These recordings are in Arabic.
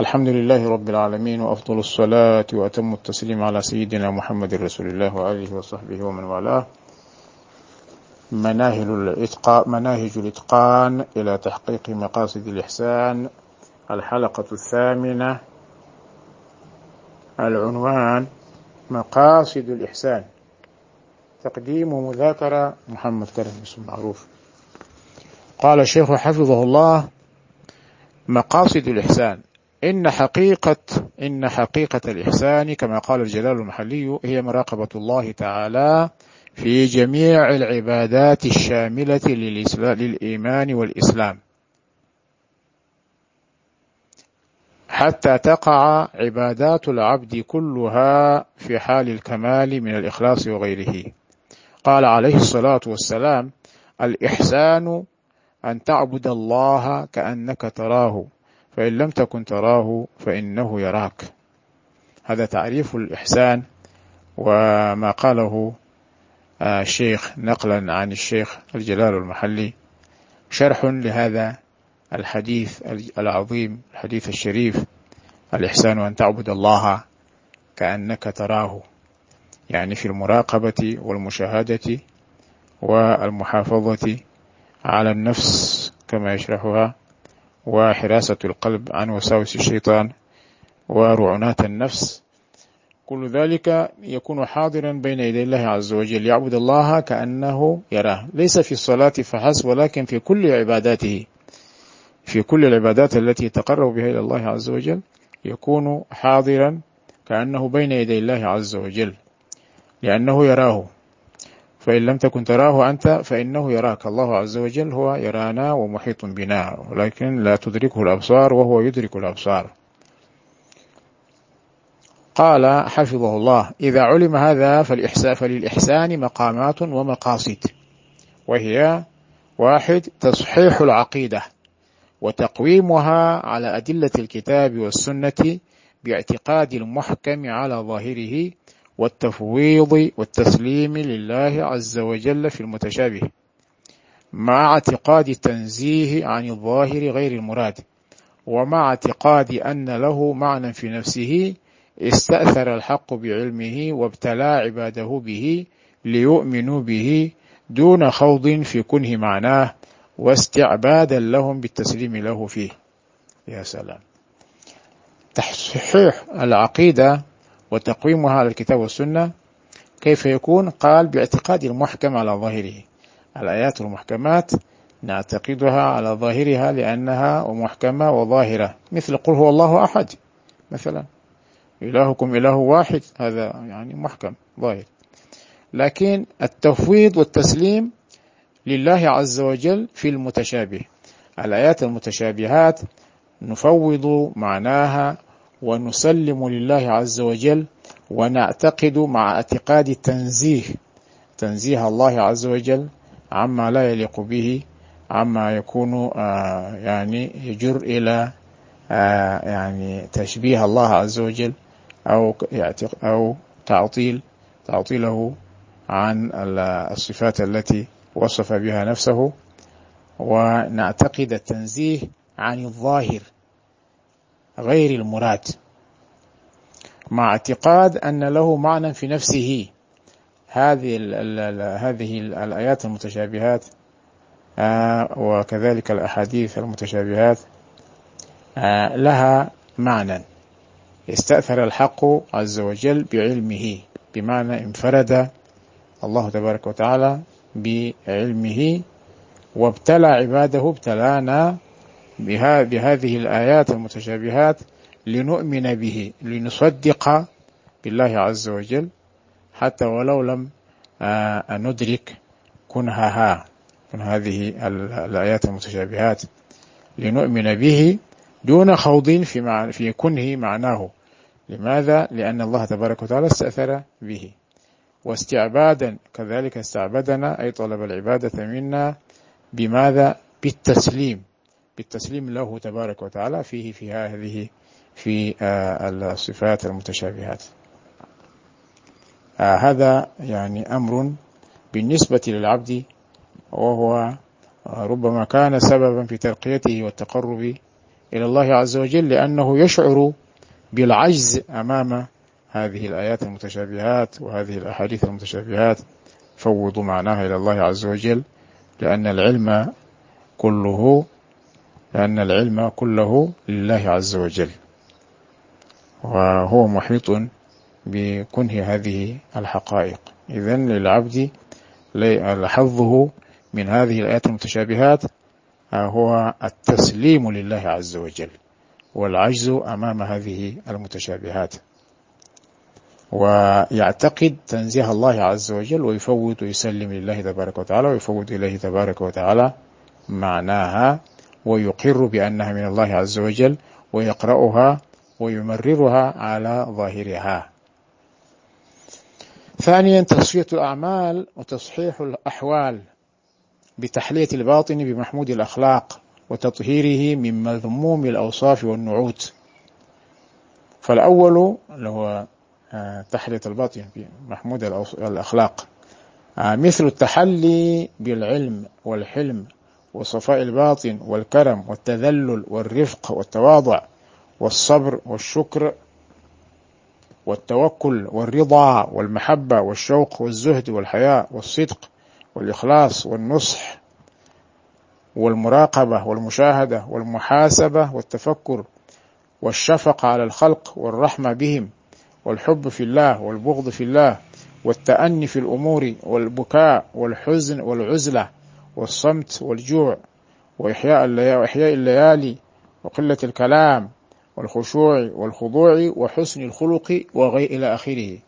الحمد لله رب العالمين وأفضل الصلاة وأتم التسليم على سيدنا محمد رسول الله وآله وصحبه ومن والاه مناهج الإتقان, مناهج الإتقان إلى تحقيق مقاصد الإحسان الحلقة الثامنة العنوان مقاصد الإحسان تقديم مذاكرة محمد كرم اسم معروف قال الشيخ حفظه الله مقاصد الإحسان إن حقيقة إن حقيقة الإحسان كما قال الجلال المحلي هي مراقبة الله تعالى في جميع العبادات الشاملة للإيمان والإسلام. حتى تقع عبادات العبد كلها في حال الكمال من الإخلاص وغيره. قال عليه الصلاة والسلام الإحسان أن تعبد الله كأنك تراه. فإن لم تكن تراه فإنه يراك. هذا تعريف الإحسان وما قاله الشيخ نقلا عن الشيخ الجلال المحلي. شرح لهذا الحديث العظيم الحديث الشريف الإحسان أن تعبد الله كأنك تراه. يعني في المراقبة والمشاهدة والمحافظة على النفس كما يشرحها وحراسة القلب عن وساوس الشيطان ورعونات النفس. كل ذلك يكون حاضرا بين يدي الله عز وجل. يعبد الله كأنه يراه. ليس في الصلاة فحسب ولكن في كل عباداته في كل العبادات التي يتقرب بها إلى الله عز وجل يكون حاضرا كأنه بين يدي الله عز وجل لأنه يراه. فإن لم تكن تراه أنت فإنه يراك. الله عز وجل هو يرانا ومحيط بنا ولكن لا تدركه الأبصار وهو يدرك الأبصار. قال حفظه الله إذا علم هذا فالإحسان فللإحسان مقامات ومقاصد وهي واحد تصحيح العقيدة وتقويمها على أدلة الكتاب والسنة باعتقاد المحكم على ظاهره والتفويض والتسليم لله عز وجل في المتشابه مع اعتقاد التنزيه عن الظاهر غير المراد ومع اعتقاد أن له معنى في نفسه استأثر الحق بعلمه وابتلى عباده به ليؤمنوا به دون خوض في كنه معناه واستعبادا لهم بالتسليم له فيه. يا سلام. تصحيح العقيدة وتقويمها على الكتاب والسنة كيف يكون؟ قال باعتقاد المحكم على ظاهره. الآيات المحكمات نعتقدها على ظاهرها لأنها محكمة وظاهرة مثل قل هو الله أحد مثلا. إلهكم إله واحد هذا يعني محكم ظاهر. لكن التفويض والتسليم لله عز وجل في المتشابه. الآيات المتشابهات نفوض معناها ونسلم لله عز وجل ونعتقد مع اعتقاد التنزيه تنزيه الله عز وجل عما لا يليق به عما يكون يعني يجر إلى يعني تشبيه الله عز وجل أو أو تعطيل تعطيله عن الصفات التي وصف بها نفسه. ونعتقد التنزيه عن الظاهر. غير المراد. مع اعتقاد أن له معنى في نفسه. هذه ال هذه الآيات المتشابهات آه وكذلك الأحاديث المتشابهات آه لها معنى. استأثر الحق عز وجل بعلمه بمعنى انفرد الله تبارك وتعالى بعلمه وابتلى عباده ابتلانا بهذه الآيات المتشابهات لنؤمن به لنصدق بالله عز وجل حتى ولو لم ندرك كنهها. من هذه الآيات المتشابهات. لنؤمن به دون خوض في في كنه معناه. لماذا؟ لأن الله تبارك وتعالى استأثر به. واستعبادا كذلك استعبدنا أي طلب العبادة منا بماذا؟ بالتسليم. بالتسليم له تبارك وتعالى فيه في هذه في الصفات المتشابهات. هذا يعني أمر بالنسبة للعبد وهو ربما كان سببا في ترقيته والتقرب إلى الله عز وجل لأنه يشعر بالعجز أمام هذه الآيات المتشابهات وهذه الأحاديث المتشابهات. فوضوا معناها إلى الله عز وجل لأن العلم كله لأن العلم كله لله عز وجل. وهو محيط بكنه هذه الحقائق. إذا للعبد حظه من هذه الآيات المتشابهات هو التسليم لله عز وجل والعجز أمام هذه المتشابهات. ويعتقد تنزيه الله عز وجل ويفوت ويسلم لله تبارك وتعالى ويفوت إليه تبارك وتعالى معناها ويقر بأنها من الله عز وجل ويقرأها ويمررها على ظاهرها. ثانيا تصفية الأعمال وتصحيح الأحوال بتحلية الباطن بمحمود الأخلاق وتطهيره من مذموم الأوصاف والنعوت. فالأول اللي هو آه، تحلية الباطن بمحمود الأخلاق. آه، مثل التحلي بالعلم والحلم وصفاء الباطن والكرم والتذلل والرفق والتواضع والصبر والشكر والتوكل والرضا والمحبة والشوق والزهد والحياء والصدق والإخلاص والنصح والمراقبة والمشاهدة والمحاسبة والتفكر والشفقة على الخلق والرحمة بهم والحب في الله والبغض في الله والتأني في الأمور والبكاء والحزن والعزلة والصمت والجوع وإحياء الليالي وقلة الكلام والخشوع والخضوع وحسن الخلق وغي إلى آخره.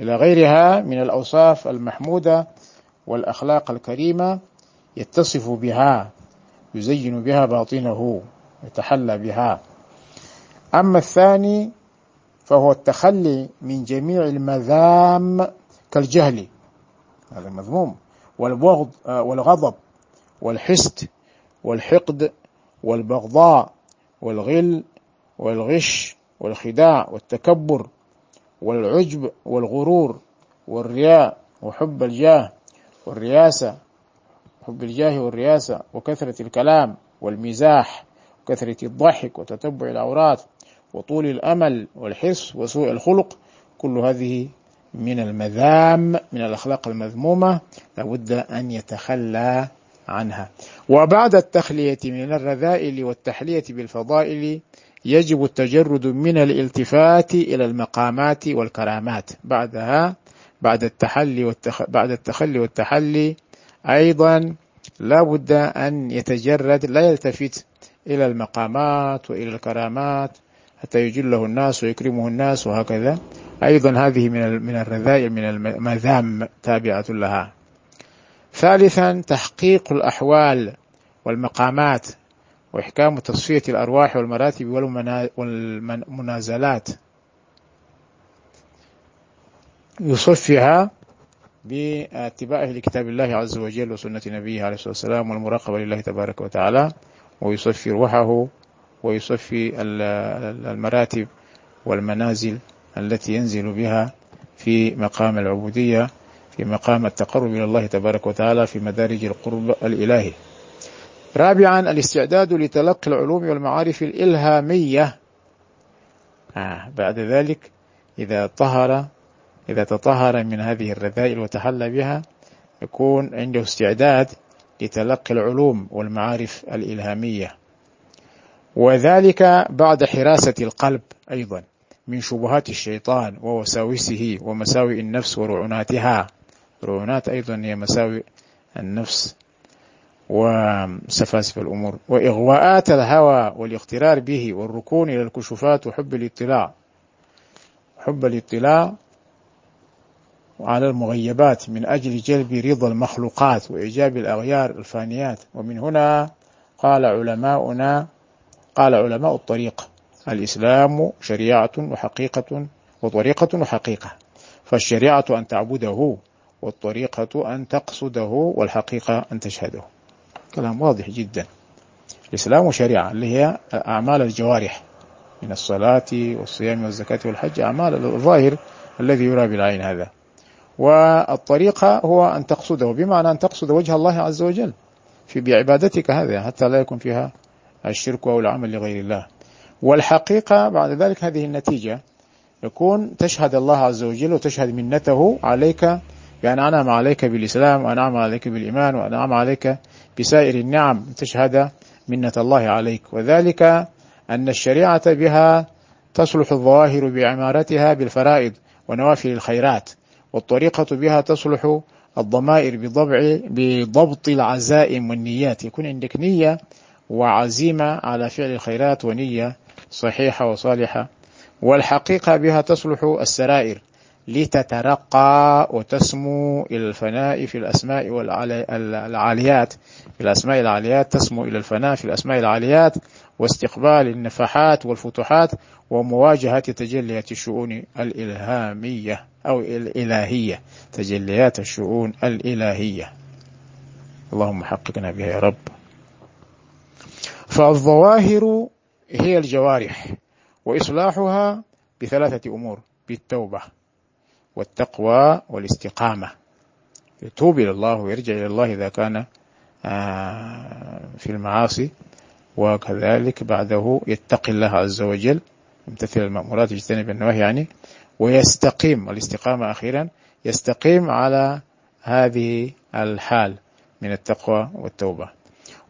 إلى غيرها من الأوصاف المحمودة والأخلاق الكريمة يتصف بها يزين بها باطنه يتحلى بها. أما الثاني فهو التخلي من جميع المذام كالجهل. هذا مذموم. والبغض آه، والغضب والحسد والحقد والبغضاء والغل والغش والخداع والتكبر والعجب والغرور والرياء وحب الجاه والرياسة حب الجاه والرياسة وكثرة الكلام والمزاح وكثرة الضحك وتتبع العورات وطول الأمل والحرص وسوء الخلق كل هذه من المذام من الأخلاق المذمومة لابد أن يتخلى عنها. وبعد التخلية من الرذائل والتحلية بالفضائل يجب التجرد من الالتفات إلى المقامات والكرامات. بعدها بعد التحلي والتخ... بعد التخلي والتحلي أيضا لا بد أن يتجرد لا يلتفت إلى المقامات وإلى الكرامات حتى يجله الناس ويكرمه الناس وهكذا. أيضا هذه من من الرذائل من المذام تابعة لها. ثالثا تحقيق الأحوال والمقامات وإحكام تصفية الأرواح والمراتب والمنازلات. يصفها باتباعه لكتاب الله عز وجل وسنة نبيه عليه الصلاة والسلام والمراقبة لله تبارك وتعالى ويصفي روحه ويصفي المراتب والمنازل التي ينزل بها في مقام العبودية في مقام التقرب إلى الله تبارك وتعالى في مدارج القرب الإلهي. رابعا الاستعداد لتلقي العلوم والمعارف الإلهامية. آه بعد ذلك إذا طهر إذا تطهر من هذه الرذائل وتحلى بها يكون عنده استعداد لتلقي العلوم والمعارف الإلهامية. وذلك بعد حراسة القلب أيضا من شبهات الشيطان ووساوسه ومساوئ النفس ورعوناتها. رعونات أيضا هي مساوئ النفس وسفاسف الأمور. وإغواءات الهوى والاغترار به والركون إلى الكشوفات وحب الإطلاع. حب الإطلاع على المغيبات من أجل جلب رضا المخلوقات وإيجاب الأغيار الفانيات. ومن هنا قال علماؤنا قال علماء الطريقة الإسلام شريعة وحقيقة وطريقة وحقيقة. فالشريعة أن تعبده والطريقة أن تقصده والحقيقة أن تشهده. كلام واضح جدا. الإسلام وشريعة اللي هي أعمال الجوارح من الصلاة والصيام والزكاة والحج أعمال الظاهر الذي يرى بالعين هذا. والطريقة هو أن تقصده بمعنى أن تقصد وجه الله عز وجل في بعبادتك هذه حتى لا يكون فيها الشرك أو العمل لغير الله. والحقيقة بعد ذلك هذه النتيجة يكون تشهد الله عز وجل وتشهد منته عليك بأن أنعم عليك بالإسلام وأنعم عليك بالإيمان وأنعم عليك بسائر النعم تشهد منة الله عليك. وذلك أن الشريعة بها تصلح الظواهر بعمارتها بالفرائض ونوافل الخيرات والطريقة بها تصلح الضمائر بضبع بضبط العزائم والنيات. يكون عندك نية وعزيمة على فعل الخيرات ونية صحيحة وصالحة. والحقيقة بها تصلح السرائر لتترقى وتسمو إلى الفناء في الأسماء والعاليات في الأسماء العاليات تسمو إلى الفناء في الأسماء العاليات واستقبال النفحات والفتوحات ومواجهة تجليات الشؤون الإلهامية أو الإلهية. تجليات الشؤون الإلهية. اللهم حققنا بها يا رب. فالظواهر هي الجوارح وإصلاحها بثلاثة أمور بالتوبة والتقوى والاستقامة. يتوب إلى الله ويرجع إلى الله إذا كان آه، في المعاصي وكذلك بعده يتقي الله عز وجل يمتثل المأمورات يجتنب النواهي يعني ويستقيم الاستقامة أخيرا يستقيم على هذه الحال من التقوى والتوبة.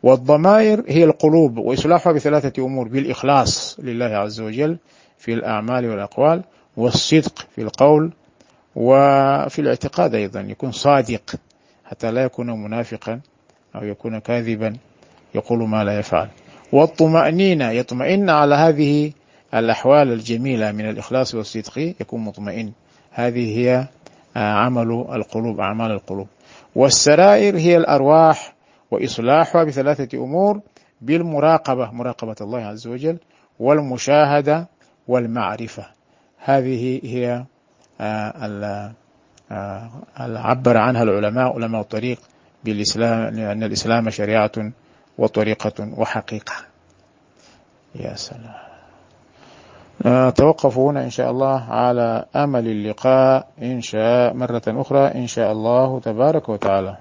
والضمائر هي القلوب وإصلاحها بثلاثة أمور بالإخلاص لله عز وجل في الأعمال والأقوال والصدق في القول وفي الاعتقاد أيضا يكون صادق حتى لا يكون منافقا أو يكون كاذبا يقول ما لا يفعل. والطمأنينة يطمئن على هذه الأحوال الجميلة من الإخلاص والصدق يكون مطمئن. هذه هي عمل القلوب أعمال القلوب. والسرائر هي الأرواح وإصلاحها بثلاثة أمور بالمراقبة مراقبة الله عز وجل والمشاهدة والمعرفة. هذه هي آه، آه، عبر عنها العلماء علماء الطريق بالإسلام لأن الإسلام شريعة وطريقة وحقيقة. يا سلام. نتوقف هنا إن شاء الله على أمل اللقاء إن شاء مرة أخرى إن شاء الله تبارك وتعالى.